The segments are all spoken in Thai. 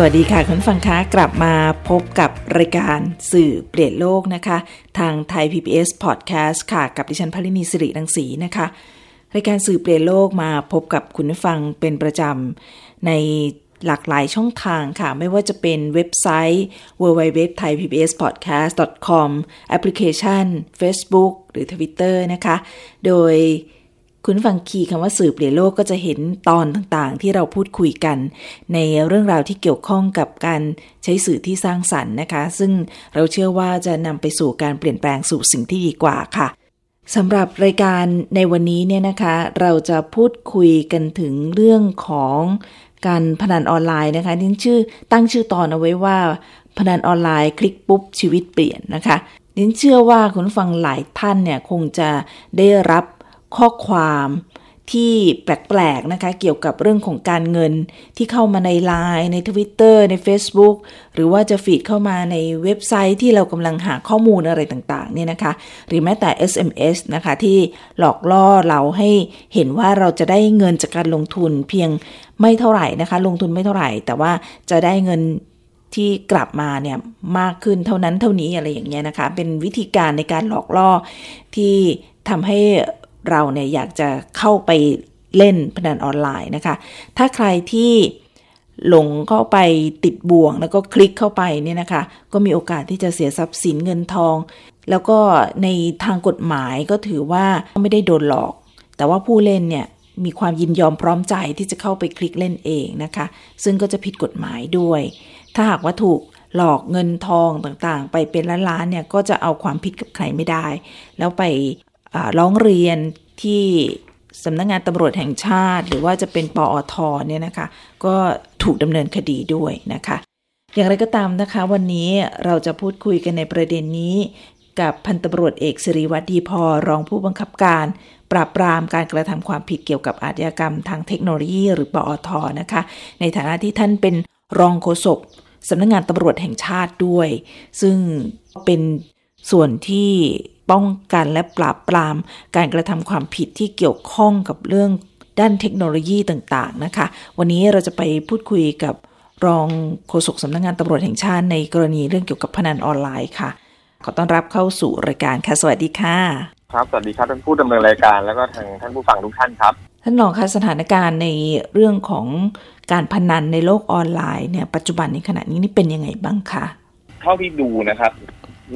สวัสดีค่ะคุณฟังคะกลับมาพบกับรายการสื่อเปลี่ยนโลกนะคะ ทางไทย PBS Podcast ค่ะ กับดิฉันพลินีสิริรังสีนะคะ รายการสื่อเปลี่ยนโลกมาพบกับคุณฟังเป็นประจำในหลากหลายช่องทางค่ะ ไม่ว่าจะเป็นเว็บไซต์ www.thaipbspodcast.com แอปพลิเคชัน Facebook หรือ Twitter นะคะ โดย คุณฟังคีย์คำว่าสื่อเปลี่ยนโลกก็จะเห็นตอนต่างๆ ที่เราพูดคุยกัน ในเรื่องราวที่เกี่ยวข้องกับการใช้สื่อที่สร้างสรรค์นะคะ ซึ่งเราเชื่อว่าจะนำไปสู่การเปลี่ยนแปลงสู่สิ่งที่ดีกว่าค่ะสำหรับรายการในวันนี้เนี่ยนะคะ เราจะพูดคุยกันถึงเรื่องของการพนันออนไลน์นะคะที่ชื่อตั้งชื่อตอนเอาไว้ว่า พนันออนไลน์คลิกปุ๊บชีวิตเปลี่ยนนะคะดิฉันเชื่อว่าคุณฟังหลายท่านเนี่ยคงจะได้รับ ข้อความที่แปลกๆนะคะ เกี่ยวกับเรื่องของการเงินที่เข้ามาใน Line ใน Twitter ใน Facebook หรือว่าจะฟีดเข้ามาในเว็บไซต์ที่เรากำลังหาข้อมูลอะไรต่างๆเนี่ยนะคะ หรือแม้แต่ SMS นะคะที่หลอกล่อเราให้เห็นว่าเราจะได้เงินจากการลงทุนเพียงไม่เท่าไหร่นะคะ ลงทุนไม่เท่าไหร่ แต่ว่าจะได้เงินที่กลับมาเนี่ยมากขึ้นเท่านั้นเท่านี้อะไรอย่างเงี้ยนะคะ เป็นวิธีการในการหลอกล่อที่ทำให้ เราเนี่ยอยากจะเข้าไปเล่นพนันออนไลน์นะคะ ถ้าใครที่หลงเข้าไปติดบ่วงแล้วก็คลิกเข้าไปเนี่ยนะคะ ก็มีโอกาสที่จะเสียทรัพย์สินเงินทอง แล้วก็ในทางกฎหมายก็ถือว่าไม่ได้โดนหลอก แต่ว่าผู้เล่นเนี่ยมีความยินยอมพร้อมใจที่จะเข้าไปคลิกเล่นเองนะคะ ซึ่งก็จะผิดกฎหมายด้วย ถ้าหากว่าถูกหลอกเงินทองต่างๆ ไปเป็นล้านๆเนี่ยก็จะเอาความผิดกับใครไม่ได้ แล้วไป ร้องเรียนที่สำนักงงานตำรวจแห่งชาติ หรือว่าจะเป็นปอทเนี่ยนะคะ ก็ถูกดำเนินคดีด้วยนะคะ อย่างไรก็ตามนะคะ วันนี้เราจะพูดคุยกันในประเด็นนี้ กับพันตำรวจเอกสิริวัตรดีพอรองผู้บังคับการ ปราบปรามการกระทำความผิดเกี่ยวกับอาชญากรรมทางเทคโนโลยี หรือปอทนะคะ ในฐานะที่ท่านเป็นรองโฆษกสำนักงงานตำรวจแห่งชาติด้วย ซึ่งเป็นส่วนที่ ป้องกันและปราบปราม การกระทำความผิดที่เกี่ยวข้องกับเรื่องด้านเทคโนโลยีต่างๆนะคะ วันนี้เราจะไปพูดคุยกับรองโฆษกสำนักงงานตำรวจแห่งชาติในกรณีเรื่องเกี่ยวกับพนันออนไลน์ค่ะ ขอต้อนรับเข้าสู่รายการค่ะ สวัสดีค่ะ ครับ สวัสดีครับท่านผู้ดำเนินรายการแล้วก็ทางท่านผู้ฟังทุกท่านครับ ท่านรองคะสถานการณ์ในเรื่องของการพนันในโลกออนไลน์เนี่ยปัจจุบันในขณะนี้นี่เป็นยังไงบ้างคะเท่าที่ดูนะครับ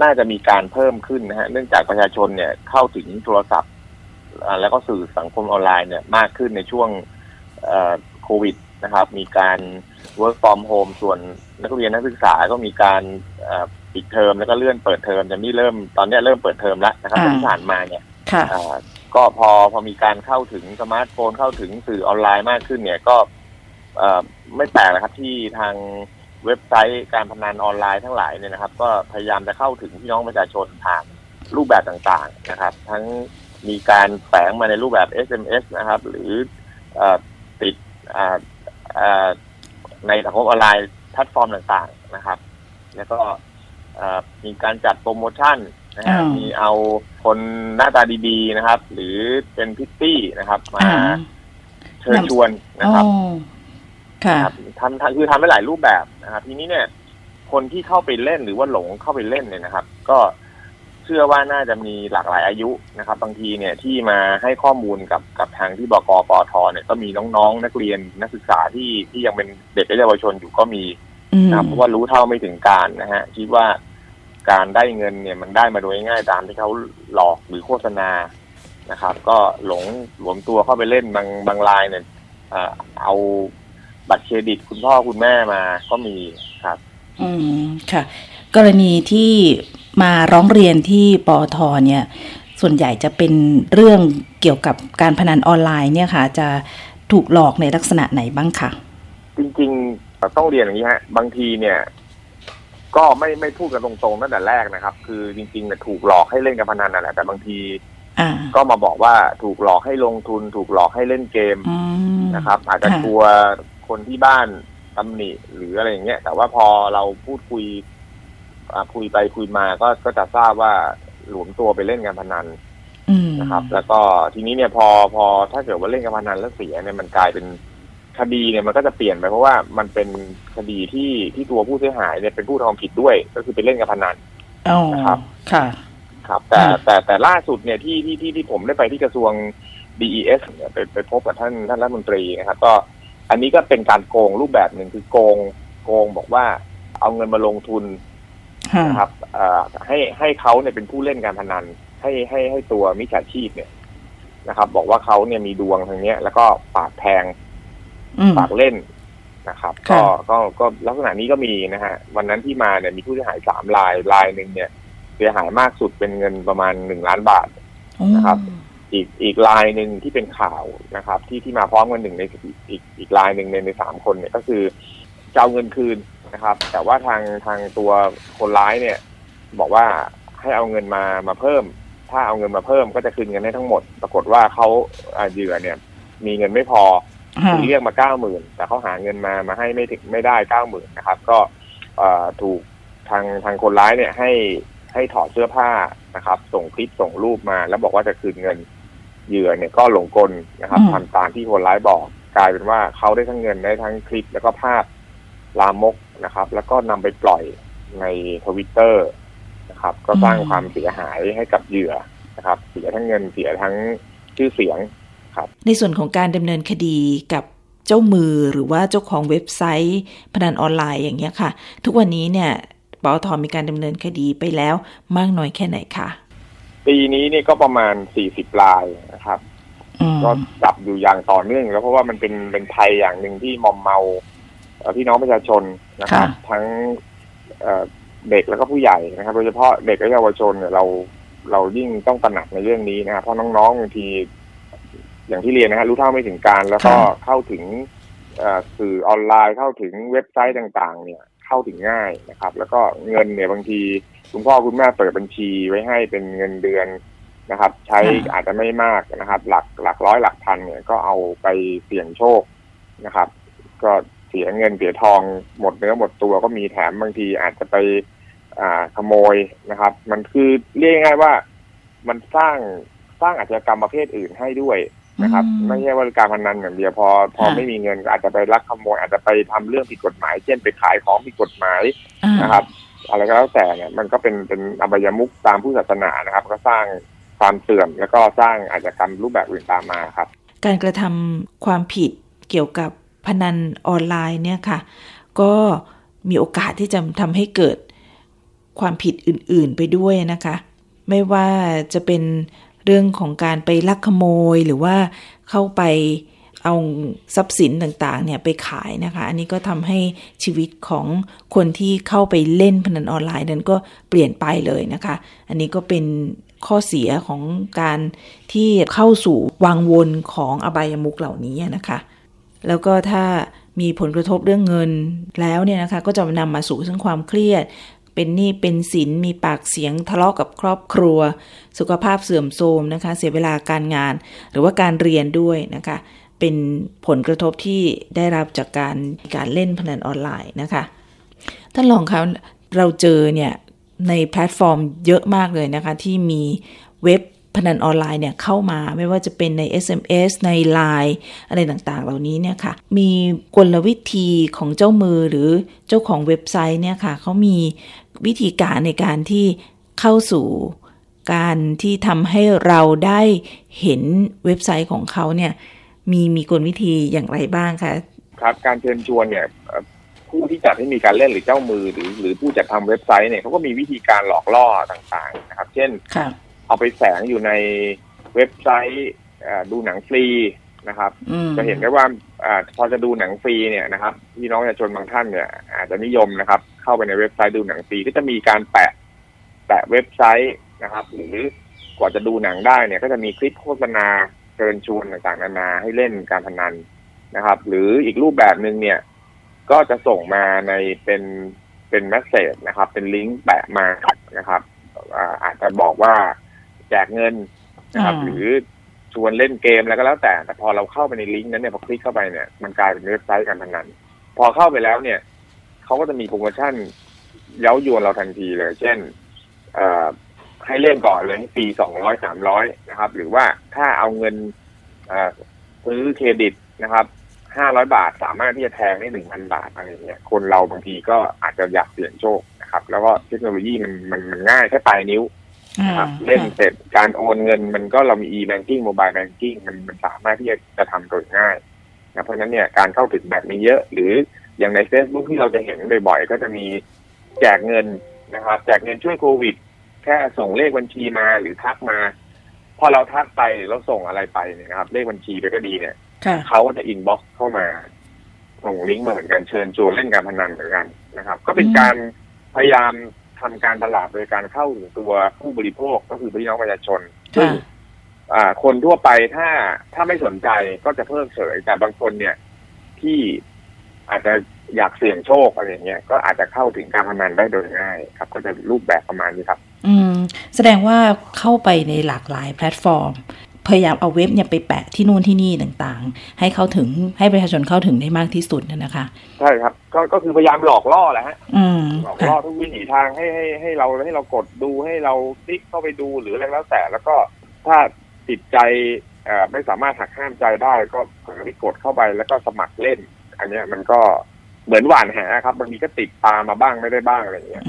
น่าจะมีการเพิ่มขึ้นนะฮะเนื่องจากประชาชนเนี่ยเข้าถึงโทรศัพท์แล้วก็สื่อสังคมออนไลน์เนี่ยมากขึ้นในช่วงโควิดนะครับ มีการ work from home ส่วนนักเรียนนักศึกษาก็มีการปิดเทอมแล้วก็เลื่อนเปิดเทอมจะนี่เริ่มตอนนี้เริ่มเปิดเทอมแล้วนะครับที่ผ่านมาเนี่ยก็พอพอมีการเข้าถึงสมาร์ทโฟนเข้าถึงสื่อออนไลน์มากขึ้นเนี่ยก็ไม่แปลกนะครับที่ทาง เว็บไซต์การพนันออนไลน์ทั้งหลายเนี่ยนะครับ ก็พยายามจะเข้าถึงพี่น้องประชาชนผ่านรูปแบบต่างๆนะครับ ทั้งมีการแฝงมาในรูปแบบ SMS นะครับ หรืออติดในสังคมออนไลน์แพลตฟอร์มต่างๆนะครับ แล้วก็มีการจัดโปรโมชั่นนะฮะมีเอาคนหน้าตาดีๆนะครับ หรือเป็นพริตตี้นะครับ มาเชิญชวนนะครับ ทำคือทำได้หลายรูปแบบนะครับทีนี้เนี่ย คนที่เข้าไปเล่นหรือว่าหลงเข้าไปเล่นเนี่ยนะครับ ก็เชื่อว่าน่าจะมีหลากหลายอายุนะครับ บางทีเนี่ยที่มาให้ข้อมูลกับกับทางที่บกปอทเนี่ยก็มีน้องๆ นักเรียนนักศึกษาที่ที่ยังเป็นเด็กและเยาวชนอยู่ก็มีนะครับเพราะว่ารู้เท่าไม่ถึงการนะฮะคิดว่าการได้เงินเนี่ยมันได้มาโดยง่ายตามที่เขาหลอกหรือโฆษณานะครับ ก็หลงหลวมตัวเข้าไปเล่นบางบางรายเนี่ยเอา บัตรเครดิตคุณพ่อคุณแม่มาก็มีครับ อืมค่ะ กรณีที่มาร้องเรียนที่ปอทเนี่ย ส่วนใหญ่จะเป็นเรื่องเกี่ยวกับการพนันออนไลน์เนี่ยค่ะ จะถูกหลอกในลักษณะไหนบ้างคะจริงๆต้องเรียนอย่างนี้ฮะ บางทีเนี่ย ก็ไม่ไม่พูดกันตรงๆตั้งแต่แรกนะครับ คือจริงๆเนี่ยถูกหลอกให้เล่นการพนันนั่นแหละแต่บางทีก็มาบอกว่าถูกหลอกให้ลงทุน ถูกหลอกให้เล่นเกมนะครับ อาจจะกลัว คนที่บ้านตำหนิหรืออะไรอย่างเงี้ยแต่ว่าพอเราพูดคุยคุยไปคุยมาก็ก็จะทราบว่าหลวมตัวไปเล่นการพนันนะครับ แล้วก็ทีนี้เนี่ยพอพอถ้าเกิดว่าเล่นการพนันแล้วเสียเนี่ยมันกลายเป็นคดีเนี่ยมันก็จะเปลี่ยนไปเพราะว่ามันเป็นคดีที่ที่ตัวผู้เสียหายเนี่ยเป็นผู้ทำผิดด้วย ก็คือไปเล่นการพนันนะครับค่ะ ครับ แต่แต่แต่ล่าสุดเนี่ยที่ที่ที่ที่ผมได้ไปที่กระทรวง DES เนี่ยไปไปพบกับท่านท่านรัฐมนตรีนะครับ ก็ อันนี้ก็เป็นการโกงรูปแบบหนึ่งคือโกงโกงบอกว่า เอาเงินมาลงทุนนะครับให้ให้เขาเนี่ยเป็นผู้เล่นการพนัน ให้ให้ให้ตัวมิจฉาชีพเนี่ยนะครับ บอกว่าเขาเนี่ยมีดวงทางเนี้ย แล้วก็ปากแพงปากเล่นนะครับ ก็ก็ก็ลักษณะนี้ก็มีนะฮะ วันนั้นที่มาเนี่ยมีผู้เสียหายสามรายรายหนึ่งเนี่ย เสียหายมากสุดเป็นเงินประมาณหนึ่งล้านบาทนะครับ อีกอีกรายหนึ่งที่เป็นข่าวนะครับ ที่ที่มาพร้อมกันหนึ่งในอีกอีกรายหนึ่งในในสามคนเนี่ยก็คือจะเอาเงินคืนนะครับ แต่ว่าทางทางตัวคนร้ายเนี่ย บอกว่าให้เอาเงินมามาเพิ่ม ถ้าเอาเงินมาเพิ่มก็จะคืนเงินให้ทั้งหมด ปรากฏว่าเขาเหยื่อเนี่ย มีเงินไม่พอเรียกมาเก้าหมื่นแต่เขาหาเงินมามาให้ไม่ถึงไม่ได้เก้าหมื่นนะครับ ก็ถูกทางทางคนร้ายเนี่ยให้ให้ถอดเสื้อผ้านะครับ ส่งคลิปส่งรูปมา แล้วบอกว่าจะคืนเงิน เหยื่อเนี่ยก็หลงกลนะครับทำตามที่คนร้ายบอกกลายเป็นว่าเขาได้ทั้งเงินได้ทั้งคลิปแล้วก็ภาพลามกนะครับ แล้วก็นำไปปล่อยในทวิตเตอร์นะครับ ก็สร้างความเสียหายให้กับเหยื่อนะครับ เสียทั้งเงินเสียทั้งชื่อเสียงครับ ในส่วนของการดำเนินคดีกับเจ้ามือหรือว่าเจ้าของเว็บไซต์พนันออนไลน์อย่างเงี้ยค่ะ ทุกวันนี้เนี่ยปอทอมีการดำเนินคดีไปแล้วมากน้อยแค่ไหนคะ ปีนี้นี่ก็ประมาณสี่สิบลายนะครับ ก็จับอยู่อย่างต่อเนื่องแล้วเพราะว่ามันเป็นเป็นภัยอย่างหนึ่งที่มอมเมาพี่น้องประชาชนนะครับ ทั้งเด็กแล้วก็ผู้ใหญ่นะครับ โดยเฉพาะเด็กและเยาวชนเนี่ยเราเรายิ่งต้องตระหนักในเรื่องนี้นะครับเพราะน้องๆบางทีอย่างที่เรียนนะฮะรู้เท่าไม่ถึงการ แล้วก็เข้าถึงสื่อออนไลน์เข้าถึงเว็บไซต์ต่าง ๆ เนี่ย เข้าถึงง่ายนะครับ แล้วก็เงินเนี่ยบางที คุณพ่อคุณแม่เปิดบัญชีไว้ให้เป็นเงินเดือนนะครับ ใช้อาจจะไม่มากนะครับ หลักหลักร้อยหลักพันเนี่ยก็เอาไปเสี่ยงโชคนะครับ ก็เสียเงินเสียทองหมดเนื้อหมดตัวก็มีแถมบางทีอาจจะไปอ่าขโมยนะครับ มันคือเรียกง่ายว่ามันสร้างสร้างอาชญากรรมประเภทอื่นให้ด้วยนะครับ ไม่ใช่ว่าการพนันอย่างเดียวพอ พอไม่มีเงินอาจจะไปลักขโมยอาจจะไปทำเรื่องผิดกฎหมาย เช่นไปขายของผิดกฎหมายนะครับ อะไรก็แล้วแต่เนี่ยมันก็เป็นเป็นอบายมุกตามผู้ศาสนานะครับ ก็สร้างความเสื่อม แล้วก็สร้างอาชญากรรมรูปแบบอื่นตามมาครับ การกระทำความผิดเกี่ยวกับพนันออนไลน์เนี่ยค่ะ ก็มีโอกาสที่จะทำให้เกิดความผิดอื่นๆไปด้วยนะคะ ไม่ว่าจะเป็นเรื่องของการไปลักขโมยหรือว่าเข้าไป เอาทรัพย์สินต่างๆ เนี่ยไปขายนะคะ อันนี้ก็ทำให้ชีวิตของคนที่เข้าไปเล่นพนันออนไลน์นั้นก็เปลี่ยนไปเลยนะคะ อันนี้ก็เป็นข้อเสียของการที่เข้าสู่วังวนของอบายมุกเหล่านี้นะคะ แล้วก็ถ้ามีผลกระทบเรื่องเงินแล้วเนี่ยนะคะ ก็จะนำมาสู่ซึ่งความเครียด เป็นหนี้เป็นสินมีปากเสียงทะเลาะกับครอบครัว สุขภาพเสื่อมโทรมนะคะ เสียเวลาการงาน หรือว่าการเรียนด้วยนะคะ เป็นผลกระทบที่ได้รับจากการการเล่นพนันออนไลน์นะคะท่านรองคะเราเจอเนี่ยในแพลตฟอร์มเยอะมากเลยนะคะ ที่มีเว็บพนันออนไลน์เนี่ยเข้ามาไม่ว่าจะเป็นใน SMS ใน Line อะไรต่างๆ เหล่านี้เนี่ยค่ะ มีกลวิธีของเจ้ามือหรือเจ้าของเว็บไซต์เนี่ยค่ะเขามีวิธีการในการที่เข้าสู่การที่ทำให้เราได้เห็นเว็บไซต์ของเขาเนี่ย มีมีกลวิธีอย่างไรบ้างคะครับการเชิญชวนเนี่ยผู้ที่จัดให้มีการเล่นหรือเจ้ามือหรือ หรือผู้จัดทำเว็บไซต์เนี่ยเขาก็มีวิธีการหลอกล่อต่างๆนะครับ เช่นเอาไปแฝงอยู่ในเว็บไซต์ดูหนังฟรีนะครับ จะเห็นได้ว่าอพอจะดูหนังฟรีเนี่ยนะครับพี่น้องประชาชนบางท่านเนี่ยอาจจะนิยมนะครับ เข้าไปในเว็บไซต์ดูหนังฟรีก็จะมีการแปะแปะเว็บไซต์นะครับ หรือกว่าจะดูหนังได้เนี่ย ก็จะมีคลิปโฆษณา เชิญชวนต่างๆนานาให้เล่นการพนันนะครับ หรืออีกรูปแบบหนึ่งเนี่ย ก็จะส่งมาในเป็นเป็นแมสเซจนะครับ เป็นลิงก์แปะมานะครับอาจจะบอกว่าแจกเงินนะครับ หรือชวนเล่นเกมแล้วก็แล้วแต่ แต่พอเราเข้าไปในลิงก์นั้นเนี่ยพอคลิกเข้าไปเนี่ยมันกลายเป็นเว็บไซต์การพนันพอเข้าไปแล้วเนี่ยเขาก็จะมีโปรโมชั่นเย้ายวนเราทันทีเลย เช่นเอ่อ ให้เล่นก่อนเลยปีสองร้อยสามร้อยนะครับ หรือว่าถ้าเอาเงินซื้อเครดิตนะครับห้าร้อยบาทสามารถที่จะแทงได้หนึ่งพันบาทอะไรเงี้ยคนเราบางทีก็อาจจะอยากเสี่ยงโชคนะครับ แล้วก็เทคโนโลยีมันมันมันง่ายแค่ปลายนิ้วนะครับเล่นเสร็จการโอนเงินมันก็เรามี e-banking mobile banking มันมันสามารถที่จะจะทำโดยง่ายนะเพราะฉะนั้นเนี่ยการเข้าถึงแบบนี้เยอะ หรืออย่างใน Facebook ที่เราจะเห็นบ่อยๆ ก็จะมีแจกเงินนะครับ แจกเงินช่วยโควิด แค่ส่งเลขบัญชีมาหรือทักมา พอเราทักไปหรือเราส่งอะไรไปเนี่ยนะครับ เลขบัญชีไปก็ดีเนี่ยเขาก็จะ inbox เข้ามาส่งลิงก์มาเหมือนกันเชิญชวนเล่นการพนันเหมือนกันนะครับ ก็เป็นการพยายามทำการตลาดโดยการเข้าถึงตัวผู้บริโภคก็คือพี่น้องประชาชนซึ่งคนทั่วไปถ้าถ้าไม่สนใจก็จะเพิ่มเฉยแต่บางคนเนี่ยที่อาจจะอยากเสี่ยงโชคอะไรอย่างเงี้ยก็อาจจะเข้าถึงการพนันได้โดยง่ายครับ ก็จะรูปแบบประมาณนี้ครับ อืมแสดงว่าเข้าไปในหลากหลายแพลตฟอร์ม พยายามเอาเว็บเนี่ยไปแปะที่นู่นที่นี่ต่างๆ ให้เข้าถึงให้ประชาชนเข้าถึงได้มากที่สุดนะคะ ใช่ครับก็ก็คือพยายามหลอกล่อแหละฮะหลอกล่อทุกวิถีทางให้ให้ให้เราให้เรากดดูให้เราคลิกเข้าไปดูหรืออะไรแล้วแต่แล้วก็ถ้าติดใจไม่สามารถหักห้ามใจได้ก็เผลอกดเข้าไปแล้วก็สมัครเล่น อันนี้มันก็เหมือนหวานแหครับบางทีก็ติดตามมาบ้างไม่ได้บ้างอะไรอย่างเงี้ย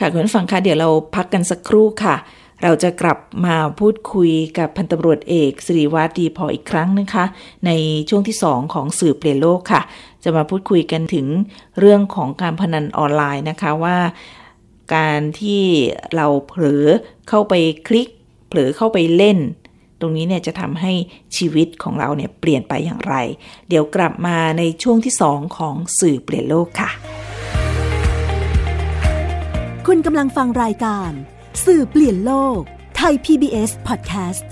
ค่ะคุณฟังคะเดี๋ยวเราพักกันสักครู่ค่ะ เราจะกลับมาพูดคุยกับพันตำรวจเอกสิริวัตรดีพออีกครั้งนะคะ ในช่วงที่สองของสื่อเปลี่ยนโลกค่ะ จะมาพูดคุยกันถึงเรื่องของการพนันออนไลน์นะคะว่า การที่เราเผลอเข้าไปคลิก เผลอเข้าไปเล่นตรงนี้เนี่ยจะทำให้ชีวิตของเราเนี่ยเปลี่ยนไปอย่างไร เดี๋ยวกลับมาในช่วงที่สองของสื่อเปลี่ยนโลกค่ะ คุณกำลังฟังรายการ สื่อเปลี่ยนโลก ไทย PBS Podcast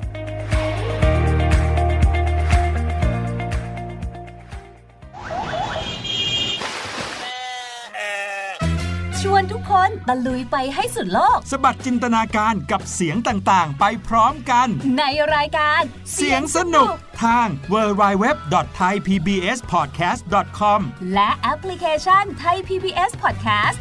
วนทุกคนตะลุยไปให้สุดโลก สบัดจินตนาการกับเสียงต่างๆ ไปพร้อมกัน ในรายการเสียงสนุกทาง www.thaipbspodcast.com และแอปพลิเคชัน Thai PBS Podcast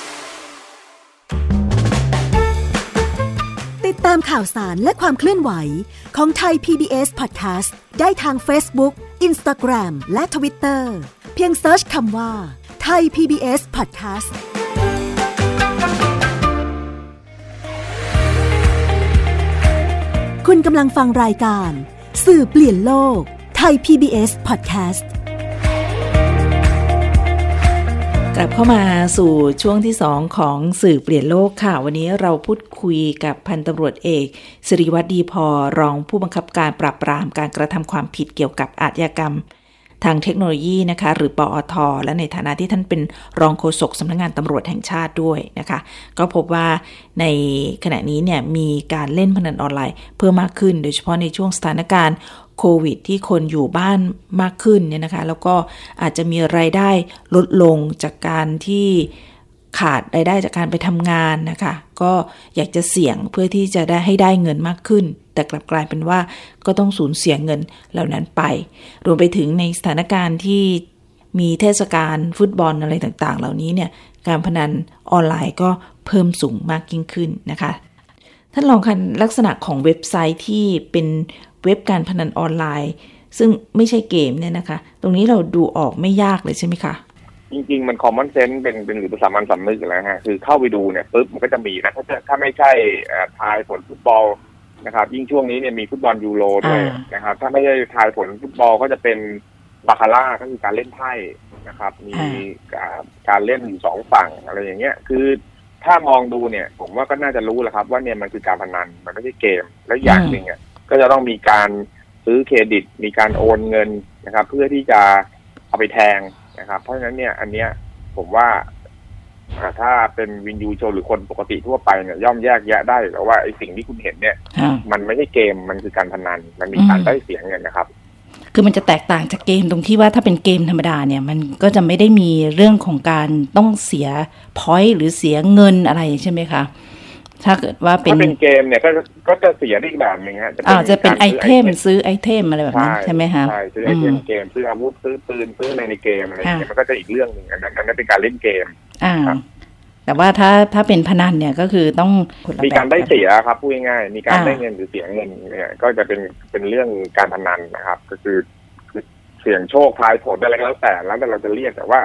ตามข่าวสารและความเคลื่อนไหวของไทย PBS Podcast ได้ทาง Facebook Instagram และ Twitter เพียงเซิร์ชคำว่าไทย PBS Podcast คุณกำลังฟังรายการ สื่อเปลี่ยนโลกไทย PBS Podcast กลับเข้ามาสู่ช่วงที่สองของสื่อเปลี่ยนโลกค่ะ วันนี้เราพูดคุยกับพันตำรวจเอกสิริวัตรดีพอรองผู้บังคับการปราบปรามการกระทำความผิดเกี่ยวกับอาชญากรรม ทางเทคโนโลยีนะคะ หรือปอท และในฐานะที่ท่านเป็นรองโฆษกสำนักงงานตำรวจแห่งชาติด้วยนะคะ ก็พบว่าในขณะนี้เนี่ยมีการเล่นพนันออนไลน์เพิ่มมากขึ้น โดยเฉพาะในช่วงสถานการณ์ โควิด ที่คนอยู่บ้านมากขึ้นเนี่ยนะคะ แล้วก็อาจจะมีไรายได้ลดลงจากการที่ขาดรายได้จากการไปทำงานนะคะ ก็อยากจะเสี่ยงเพื่อที่จะได้ให้ได้เงินมากขึ้น แต่กลับกลายเป็นว่าก็ต้องสูญเสียเงินเหล่านั้นไป รวมไปถึงในสถานการณ์ที่มีเทศกาลฟุตบอลอะไรต่างๆ เหล่านี้เนี่ยการพนันออนไลน์ก็เพิ่มสูงมากยิ่งขึ้นนะคะ ท่านรองคะลักษณะของเว็บไซต์ที่เป็น เว็บการพนันออนไลน์ ซึ่งไม่ใช่เกมเนี่ยนะคะ ตรงนี้เราดูออกไม่ยากเลยใช่ไหมคะจริงๆ มัน common sense เป็นเป็นหรือภาษามันสำนึกแล้วฮะคือเข้าไปดูเนี่ยปุ๊บมันก็จะมีนะถ้าถ้าไม่ใช่ทายผลฟุตบอลนะครับ ยิ่งช่วงนี้เนี่ยมีฟุตบอลยูโรด้วยนะครับ ถ้าไม่ใช่ทายผลฟุตบอลก็จะเป็นบาคาร่าก็คือการเล่นไพ่นะครับ มีการเล่นอยู่สองฝั่งอะไรอย่างเงี้ย คือถ้ามองดูเนี่ย ผมว่าก็น่าจะรู้แหละครับ ว่าเนี่ยมันคือการพนันมันไม่ใช่เกม แล้วอย่างหนึ่งอะ ก็จะต้องมีการซื้อเครดิต มีการโอนเงินนะครับ เพื่อที่จะเอาไปแทงนะครับ เพราะฉะนั้นเนี่ยอันเนี้ยผมว่าอ่าถ้าเป็นวินยูโชว์หรือคนปกติทั่วไปเนี่ยย่อมแยกแยะได้แล้วว่าไอ้สิ่งที่คุณเห็นเนี่ยอ่ามันไม่ใช่เกมมันคือการพนันมันมีการอืมได้เสียงเงินนะครับ คือมันจะแตกต่างจากเกมตรงที่ว่าถ้าเป็นเกมธรรมดาเนี่ย มันก็จะไม่ได้มีเรื่องของการต้องเสีย point หรือเสียเงินอะไรใช่ไหมคะ ถ้าเกิดว่าเป็นถ้าเป็นเกมเนี่ยก็ก็จะเสียได้อีกแบบหนึ่งฮะอ่าจะเป็น itemซื้อ item อะไรแบบนั้นใช่ไหมคะใช่ซื้อ item อืมเกมซื้ออาวุธซื้อปืนซื้ออะไรในเกมอะไรอย่างเงี้ยค่ะมันก็จะอีกเรื่องหนึ่งอันนั้นอันนั้นเป็นการเล่นเกม อ่าครับแต่ว่าถ้าถ้าเป็นพนันเนี่ยก็คือต้องคนละมีการแบบได้เสียครับพูดง่ายๆมีการอ่าได้เงินหรือเสียเงินเนี่ยก็จะเป็นเป็นเรื่องการพนันนะครับ ก็คือคือเสี่ยงโชคทายผลอะไรก็แล้วแต่แล้วแต่เราจะเรียกแต่ว่า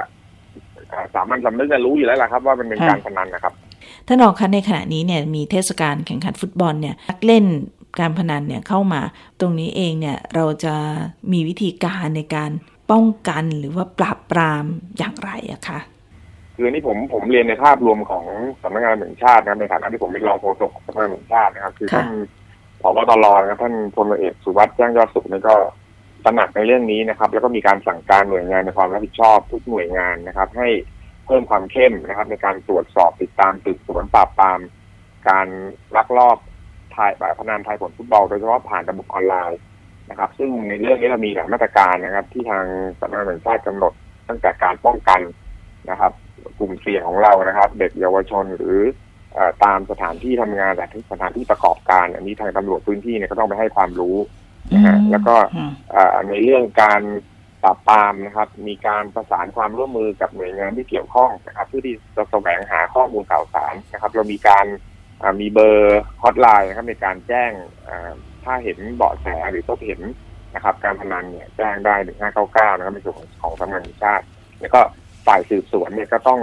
อ่าสามัญสำนึกจะรู้อยู่แล้วล่ะครับ ว่ามันเป็นการพนันนะครับ ท่านรองคะในขณะนี้เนี่ยมีเทศกาลแข่งขันฟุตบอลเนี่ยนักเล่นการพนันเนี่ยเข้ามาตรงนี้เองเนี่ยเราจะมีวิธีการในการป้องกันหรือว่าปราบปรามอย่างไรอะคะคืออนนี่ผมผมเรียนในภาพรวมของสำนักงานตำรวจแห่งชาตินะครับในฐานะที่ผมเป็นรองโฆษกสำนักงานตำรวจแห่งชาตินะครับ คือค่ะท่านผบตรนะครับท่านพลเอกสุวัสด์แจ้งยอดสุขนี่ก็ตระหนักในเรื่องนี้นะครับ แล้วก็มีการสั่งการหน่วยงานในความรับผิดชอบทุกหน่วยงานนะครับ ให้ เพิ่มความเข้มนะครับ ในการตรวจสอบติดตามสืบสวนปราบปราม การลักลอบทายแบบพนันทายผลฟุตบอลโดยเฉพาะผ่านระบบออนไลน์นะครับ ซึ่งในเรื่องนี้เรามีหลายมาตรการนะครับ ที่ทางสำนักงานตำรวจแห่งชาติกำหนดตั้งแต่การป้องกันนะครับ กลุ่มเสี่ยงของเรานะครับ เด็กเยาวชนหรือเออตามสถานที่ทำงานและสถานที่ประกอบการ อันนี้ทางตำรวจพื้นที่เนี่ยก็ต้องไปให้ความรู้นะฮะแล้วก็อืมเอ่อในเรื่องการป ราบปรามนะครับ มีการประสานความร่วมมือกับหน่วยงานที่เกี่ยวข้องนะครับเพื่อที่จะแสวงหาข้อมูลข่าวสารนะครับ เรามีการมีเบอร์ฮอตไลน์นะครับในการแจ้งถ้าเห็นเบาะแสหรือพบเห็นนะครับ การพนันเนี่ยแจ้งได้หนึ่งห้าเก้าเก้านะครับในส่วนของสำนักงานชาติ แล้วก็ฝ่ายสืบสวนเนี่ยก็ต้อง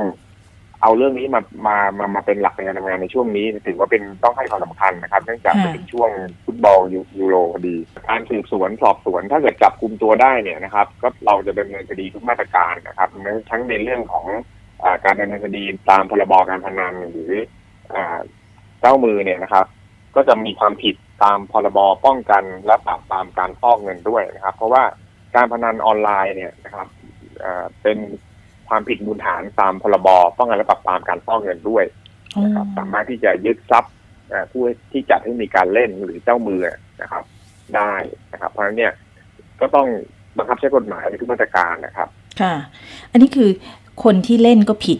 เอาเรื่องนี้มามามามาเป็นหลักในการทำงานในช่วงนี้ถือว่าเป็นต้องให้ความสำคัญนะครับ เนื่องจากค่ะเป็นช่วงฟุตบอลยูยูโรพอดี การสืบสวนสอบสวนถ้าเกิดจับกลุ่มตัวได้เนี่ยนะครับ ก็เราจะดำเนินคดีทุกมาตรการนะครับทั้งในเรื่องของอาการดำเนินคดีตามพรบการพนันหรืออ่าเจ้ามือเนี่ยนะครับ ก็จะมีความผิดตามพรบป้องกันและปราบปรามการฟอกเงินด้วยนะครับ เพราะว่าการพนันออนไลน์เนี่ยนะครับอ่าเป็น ความผิดมูลฐานตามพรบป้องกันและปราบปรามการฟอกเงินด้วยนะครับสามารถที่จะยึดทรัพย์เอ่อผู้ที่จัดให้มีการเล่นหรือเจ้ามือนะครับ ได้นะครับ เพราะฉะนั้นเนี่ยก็ต้องบังคับใช้กฎหมายในทุกมาตรการนะครับ ค่ะ อันนี้คือคนที่เล่นก็ผิด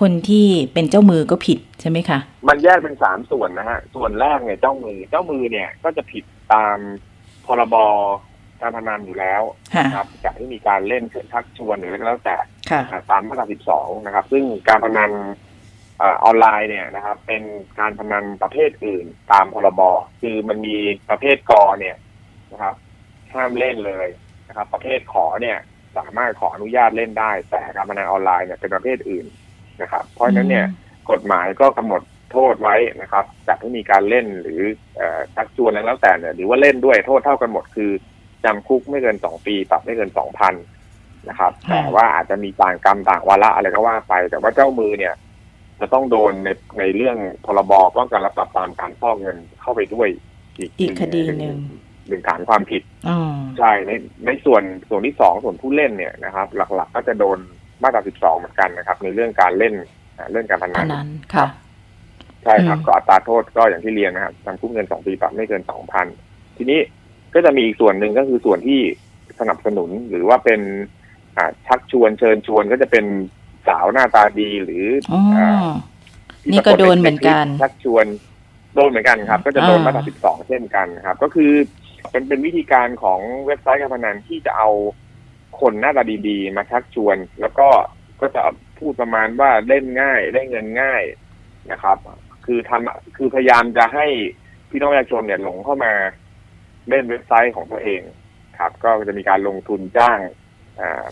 คนที่เป็นเจ้ามือก็ผิดใช่ไหมคะ มันแยกเป็นสามส่วนนะฮะ ส่วนแรกเนี่ยเจ้ามือ เจ้ามือเนี่ยก็จะผิดตามพรบการพนันอยู่แล้วค่ะนะครับจัดให้มีการเล่นเชิญชักชวนหรืออะไรก็แล้วแต่ค่ะอ่า ตามมาตรา 12 นะครับ ซึ่งการพนันออนไลน์เนี่ยนะครับ เป็นการพนันประเภทอื่นตามพรบคือมันมีประเภทกอเนี่ยนะครับ ห้ามเล่นเลยนะครับ ประเภทขอเนี่ยสามารถขออนุญาตเล่นได้ แต่การพนันออนไลน์เนี่ยเป็นประเภทอื่นนะครับ เพราะฉะนั้นเนี่ยกฎหมายก็กำหนดโทษไว้นะครับจัดให้มีการเล่นหรือชักชวนอะไรแล้วแต่เนี่ยหรือว่าเล่นด้วยโทษเท่ากันหมดคือจำคุกไม่เกินสองปีปรับไม่เกินสองพัน นะครับค่ะแต่ว่าอาจจะมีต่างกรรมต่างวาระอะไรก็ว่าไป แต่ว่าเจ้ามือเนี่ย จะต้องโดนในในเรื่องพรบป้องกันและปราบปรามการฟอกเงินเข้าไปด้วยอีกอีกคดีหนึ่งหนึ่งฐานความผิดอ๋อใช่ในในส่วนส่วนที่สองส่วนผู้เล่นเนี่ยนะครับ หลักๆ ก็จะโดนมาตรา12เหมือนกันนะครับ ในเรื่องการเล่นอ่าเรื่องการพอันันนนั้นค่ะใช่ครับอืมก็อัตราโทษก็อย่างที่เรียนนะครับจำคุกเงินสองปีปรับไม่เกินสองพันทีนี้ก็จะมีอีกส่วนหนึ่งก็คือส่วนที่สนับสนุนหรือว่าเป็นอ่า ชักชวนเชิญชวนก็จะเป็นสาวหน้าตาดีหรืออ๋ออ่าที่นี่ก็โดนเหมือนกัน ชักชวนโดนเหมือนกันครับ ก็จะโดนอ่ามาตรา12เช่นกันครับ ก็คือเป็นเป็นวิธีการของเว็บไซต์การพนันที่จะเอาคนหน้าตาดีๆ มาชักชวน แล้วก็ก็จะพูดประมาณว่าเล่นง่ายได้เงินง่ายนะครับ คือทำคือพยายามจะให้พี่น้องประชาชนเนี่ยหลงเข้ามาเล่นเว็บไซต์ของตัวเองครับ ก็จะมีการลงทุนจ้างอ่า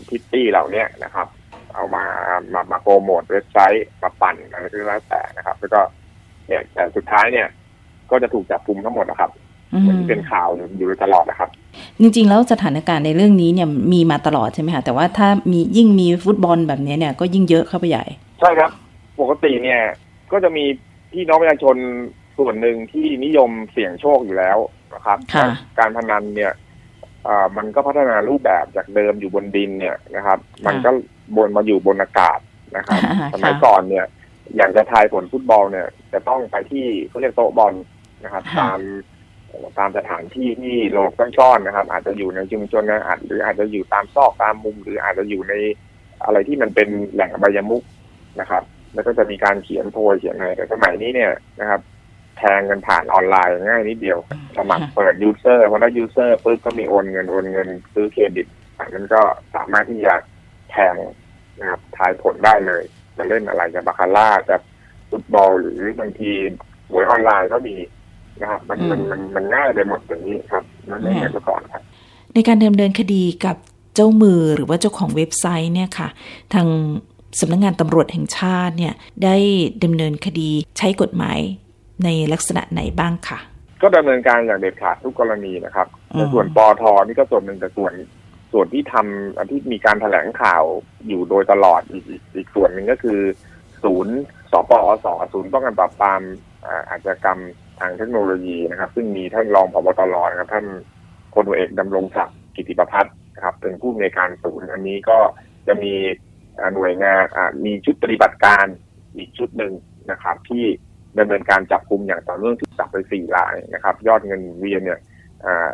พิตตี้เหล่าเนี้ยนะครับ เอามามามาโปรโมทเว็บไซต์มาปั่นอะไรก็แล้วแต่นะครับ แล้วก็เนี่ยแต่สุดท้ายเนี่ย ก็จะถูกจับกุมทั้งหมดนะครับอืเหมือนมที่เป็นข่าวอยู่โดยตลอดนะครับ จริง ๆ แล้วสถานการณ์ในเรื่องนี้เนี่ยมีมาตลอดใช่ไหมคะแต่ว่าถ้ามียิ่งมีฟุตบอลแบบนี้เนี่ยก็ยิ่งเยอะเข้าไปใหญ่ ใช่ครับ ปกติเนี่ย ก็จะมีพี่น้องประชาชนส่วนหนึ่งที่นิยมเสี่ยงโชคอยู่แล้วนะครับค่ะการพนันเนี่ยเอ่อ มันก็พัฒนารูปแบบจากเดิมอยู่บนดินเนี่ยนะครับ มันก็บนมาอยู่บนอากาศนะครับอ่าสมัยค่ะก่อนเนี่ย อย่างจะทายผลฟุตบอลเนี่ย จะต้องไปที่เขาเรียกโต๊ะบอลนะครับค่ะตามตามสถานที่ที่หลบซ่อนๆนะครับ อาจจะอยู่ในชุมชนนะอาจหรืออาจจะอยู่ตามซอกตามมุม หรืออาจจะอยู่ในอะไรที่มันเป็นแหล่งอบายมุกนะครับ แล้วก็จะมีการเขียนโพยเขียนอะไรแต่สมัยนี้เนี่ยนะครับ แทงกันผ่านออนไลน์ง่ายนิดเดียว สมัครเปิด user พอได้ user ปุ๊บก็มีโอนเงินโอนเงินซื้อเครดิตอันนั้นก็สามารถที่จะแทงนะครับทายผลได้เลย จะเล่นอะไรจะบาคาร่าจะฟุตบอลหรือบางทีหวยออนไลน์ก็มีนะครับมันมันมันมันง่ายไปหมดอย่างนี้ครับนั่นไม่เหมือนเมื่อก่อนครับ ในการดำเนินคดีกับเจ้ามือหรือว่าเจ้าของเว็บไซต์เนี่ยค่ะ ทางสำนักงงานตำรวจแห่งชาติเนี่ยได้ดำเนินคดีใช้กฎหมาย ในลักษณะไหนบ้างค่ะ ก็ดำเนินการอย่างเด็ดขาดทุกกรณีนะครับอืมในส่วนปอทนี่ก็ส่วนหนึ่งแต่ส่วนส่วนที่ทำอันที่มีการแถลงข่าวอยู่โดยตลอดอีกอีกอีกส่วนหนึ่งก็คือ ศูนย์สปอสศูนย์ป้องกันปราบปรามอ่าอาชญากรรมทางเทคโนโลยีนะครับ ซึ่งมีท่านรองผบตรนะครับท่านพลเอกดำรงศักดิ์กิติประพัฒน์นะครับเป็นผู้อำนวยการศูนย์อันนี้ก็จะมีอ่าหน่วยงานอ่ามีชุดปฏิบัติการอีกชุดหนึ่งนะครับ ที่ ดำเนินการจับกลุ่มอย่างต่อเนื่องที่จับไปสี่รายนะครับ ยอดเงินเวียนเนี่ยอ่า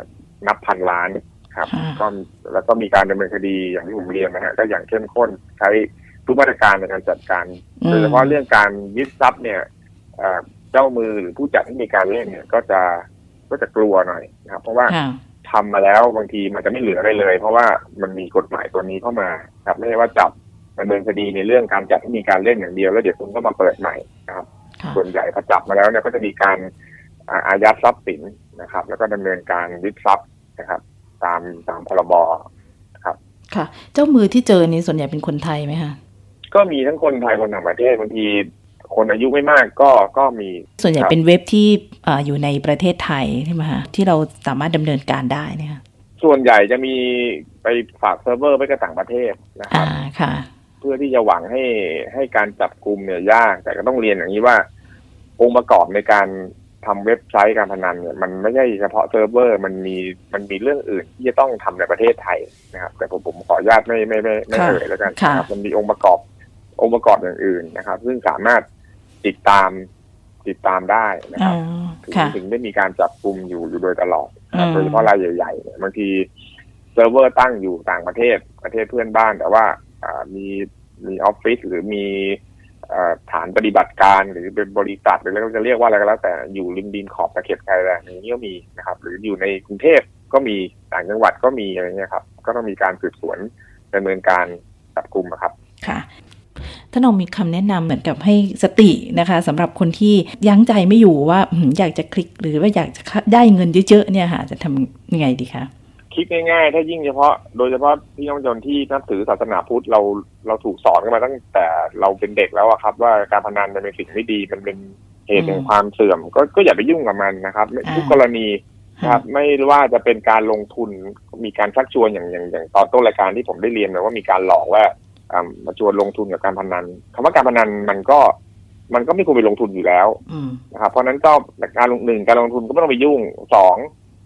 นับพันล้านครับค่ะก็แล้วก็มีการดำเนินคดีอย่างที่ผมเรียนนะฮะก็อย่างเข้มข้นใช้ทุกมาตรการในการจัดการอืมโดยเฉพาะเรื่องการยึดทรัพย์เนี่ยเอ่อเจ้ามือหรือผู้จัดที่มีการเล่นเนี่ยก็จะก็จะกลัวหน่อยนะครับ เพราะว่าค่ะทำมาแล้วบางทีมันจะไม่เหลืออะไรเลย เพราะว่ามันมีกฎหมายตัวนี้เข้ามาครับไม่ใช่ว่าจับดำเนินคดีในเรื่องการจัดที่มีการเล่นอย่างเดียวแล้วเดี๋ยวคุณก็มาเปิดใหม่นะครับค่ะ ส่วนใหญ่พอจับมาแล้วเนี่ยก็จะมีการอ่าอายัดทรัพย์สินนะครับ แล้วก็ดำเนินการยึดทรัพย์นะครับ ตามตามพรบค่ะ เจ้ามือที่เจอนี่ส่วนใหญ่เป็นคนไทยไหมคะก็มีทั้งคนไทยคนต่างประเทศบางทีคนอายุไม่มากก็ก็มีส่วนใหญ่ครับเป็นเว็บที่อ่าอยู่ในประเทศไทยใช่ไหมคะที่เราสามารถดำเนินการได้เนะคะส่วนใหญ่จะมีไปฝากเซิร์ฟเวอร์ไว้กับต่างประเทศนะคอ่ารับค่ะเพื่อที่จะหวังให้ให้การจับกลุ่มเนี่ยยาก แต่ก็ต้องเรียนอย่างนี้ว่า องค์ประกอบในการทำเว็บไซต์การพนันเนี่ยมันไม่ใช่เฉพาะเซิร์ฟเวอร์มันมีมันมีเรื่องอื่นที่จะต้องทำในประเทศไทยนะครับ แต่ผมผมขออนุญาตไม่ไม่ไม่ไม่ค่ะเอ่ยแล้วกันค่ะนะครับมันมีองค์ประกอบองค์ประกอบอย่างอื่นนะครับ ซึ่งสามารถติดตามติดตามได้นะคอ๋รับอถึงค่ะถึถึงได้มีการจับกุมอยู่อยู่โดยตลอดนะครับอืมโดยเฉพาะรายใหญ่ๆเนี่ยบางทีเซิร์ฟเวอร์ตั้งอยู่ต่างประเทศประเทศเพื่อนบ้าน แต่ว่าอ่า มีมีออฟฟิศหรือมีฐานปฏิบัติการหรือเป็นบริษัทหรือเราจะเรียกว่าอะไรก็แล้ว แต่อยู่ริมดินขอบตะเข็บชายแดนอย่างนี้ก็มีนะครับ หรืออยู่ในกรุงเทพก็มีต่างจังหวัดก็มีอะไรเงี้ยครับ ก็ต้องมีการสืบสวนดำเนินการจับกลุ่มครับค่ะท่านองมีคำแนะนำเหมือนกับให้สตินะคะสำหรับคนที่ยั้งใจไม่อยู่ว่าอืมอยากจะคลิกหรือว่าอยากจะได้เงินเยอะๆเนี่ยค่ะจะทำยังไงดีคะ คิดง่ายๆ ถ้ายิ่งเฉพาะ โดยเฉพาะพี่น้องประชาชนที่นับถือศาสนาพุทธเราเราถูกสอนกันมาตั้งแต่เราเป็นเด็กแล้วอะครับ ว่าการพนันมันเป็นสิ่งไม่ดีมันเป็นเหตุแห่งความเสื่อม ก็ก็อย่าไปยุ่งกับมันนะครับไม่อ่าทุกกรณีนะครับไม่ว่าจะเป็นการลงทุนมีการชักชวนอย่างอย่างอย่างตอนต้นรายการที่ผมได้เรียนไปว่ามีการหลอกว่าอ่ามาชวนลงทุนกับการพนันคำว่าการพนันมันก็มันก็ไม่ควรไปลงทุนอยู่แล้วอืมนะครับเพราะฉะนั้นก็การลงหนึ่งการลงทุนก็ไม่ต้องไปยุ่งสอง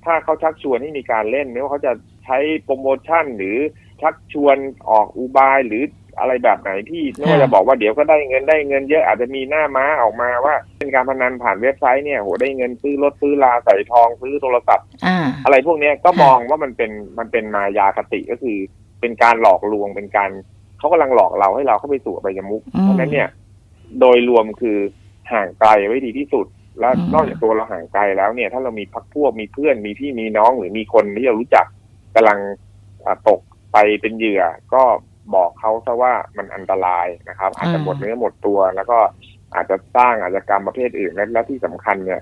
ถ้าเขาชักชวนให้มีการเล่นไม่ว่าเขาจะใช้โปรโมชั่นหรือชักชวนออกอุบายหรืออะไรแบบไหนที่ไม่ว่าจะบอกว่าเดี๋ยวก็ได้เงินได้เงินเยอะอาจจะมีหน้าม้าออกมาว่า เป็นการพนันผ่านเว็บไซต์เนี่ยโหได้เงินซื้อรถซื้อลาใส่ทองซื้อโทรศัพท์อ่าอะไรพวกเนี้ยก็ค่ะมองว่ามันเป็นมันเป็นมายาคติก็คือ เป็นการหลอกลวงเป็นการเขากำลังหลอกเราให้เราเข้าไปสู่อบายมุกอืมเพราะฉะนั้นเนี่ย โดยรวมคือห่างไกลไว้ดีที่สุด แล้วอืมนอกจากตัวเราห่างไกลแล้วเนี่ย ถ้าเรามีพักพวกมีเพื่อนมีพี่มีน้องหรือมีคนที่เรารู้จักกำลังอ่าตกไปเป็นเหยื่อ ก็บอกเขาซะว่ามันอันตรายนะครับ อาจจะหมดเนื้อหมดตัว แล้วก็อาจจะสร้างอาชญากรรมประเภทอื่นและและที่สำคัญเนี่ย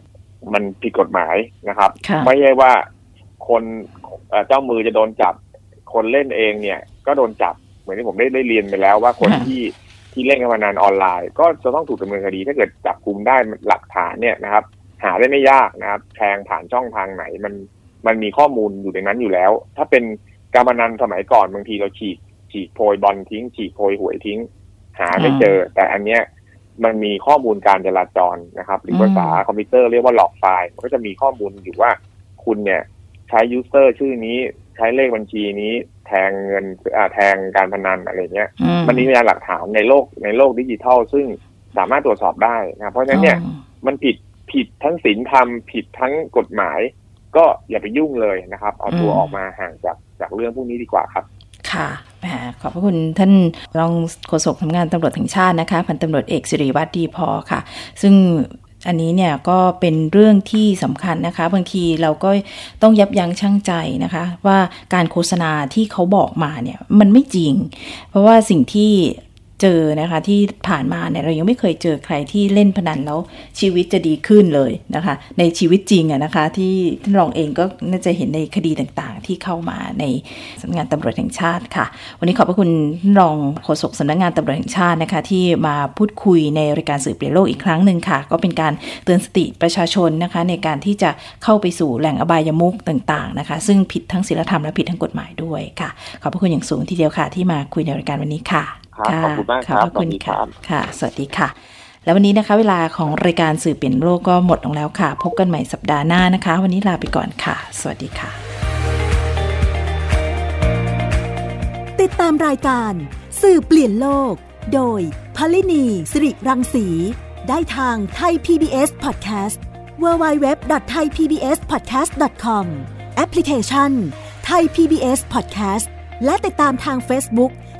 มันผิดกฎหมายนะครับค่ะไม่ใช่ว่าคนเอ่อเจ้ามือจะโดนจับ คนเล่นเองเนี่ย ก็โดนจับ เหมือนที่ผมได้ได้เรียนไปแล้วว่าคนค่ะที่ ที่เล่นการพนันออนไลน์ ก็จะต้องถูกดำเนินคดี ถ้าเกิดจับกลุ่มได้หลักฐานเนี่ยนะครับ หาได้ไม่ยากนะครับแทงผ่านช่องทางไหนมันมันมีข้อมูลอยู่ในนั้นอยู่แล้ว ถ้าเป็นการพนันสมัยก่อนบางทีเราฉีกฉีกโพยบอลทิ้ง ฉีกโพยหวยทิ้ง หาไม่เจอ แต่อันเนี้ยมันมีข้อมูลการจราจรนะครับ หรือภาษาคอมพิวเตอร์เรียกว่าหลอกไฟล์มันก็จะมีข้อมูลอยู่ว่าคุณเนี่ยใช้ยูเซอร์ชื่อนี้ ใช้เลขบัญชีนี้แทงเงินอ่าแทงการพนันอะไรเงี้ยอืมันมีพยานหลักฐานในโลกในโลกดิจิทัล ซึ่งสามารถตรวจสอบได้นะเพราะฉะนั้นเนี่ยอ๋อมันผิดผิดทั้งศีลธรรมผิดทั้งกฎหมาย ก็อย่าไปยุ่งเลยนะครับ เอาตัวออกมาห่างจากจากเรื่องพวกนี้ดีกว่าครับ ค่ะแหมขอบพระคุณท่านรองโฆษกทำงานตำรวจแห่งชาตินะคะ พันตำรวจเอกสิริวัตรดีพอค่ะ ซึ่ง อันนี้เนี่ยก็เป็นเรื่องที่สำคัญนะคะ บางทีเราก็ต้องยับยั้งชั่งใจนะคะ ว่าการโฆษณาที่เขาบอกมาเนี่ยมันไม่จริง เพราะว่าสิ่งที่ เจอนะคะที่ผ่านมาเนี่ยเรายังไม่เคยเจอใครที่เล่นพนันแล้วชีวิตจะดีขึ้นเลยนะคะ ในชีวิตจริงอะนะคะ ที่ท่านรองเองก็น่าจะเห็นในคดีต่างๆ ที่เข้ามาในสำนักงานตำรวจแห่งชาติค่ะ วันนี้ขอบพระคุณท่านรองโฆษกสำนักงานตำรวจแห่งชาตินะคะ ที่มาพูดคุยในรายการสื่อเปลี่ยนโลกอีกครั้งหนึ่งค่ะ ก็เป็นการเตือนสติประชาชนนะคะ ในการที่จะเข้าไปสู่แหล่งอบายมุกต่างๆนะคะ ซึ่งผิดทั้งศีลธรรมและผิดทั้งกฎหมายด้วยค่ะขอบพระคุณอย่างสูงทีเดียวค่ะ ที่มาคุยในรายการวันนี้ค่ะ ครับขอบคุณมากขครัอบบพระคุณสวัสดีครัค่ะบค่ะ สวัสดีค่ะ แล้ววันนี้นะคะ เวลาของรายการสื่อเปลี่ยนโลกก็หมดลงแล้วค่ะ พบกันใหม่สัปดาห์หน้านะคะ วันนี้ลาไปก่อนค่ะ สวัสดีค่ะ ติดตามรายการ สื่อเปลี่ยนโลก โดยพลินีสิริรังสีได้ทางไทย PBS Podcast www.thaipbspodcast.com แอปพลิเคชัน Thai PBS Podcast และติดตามทาง Facebook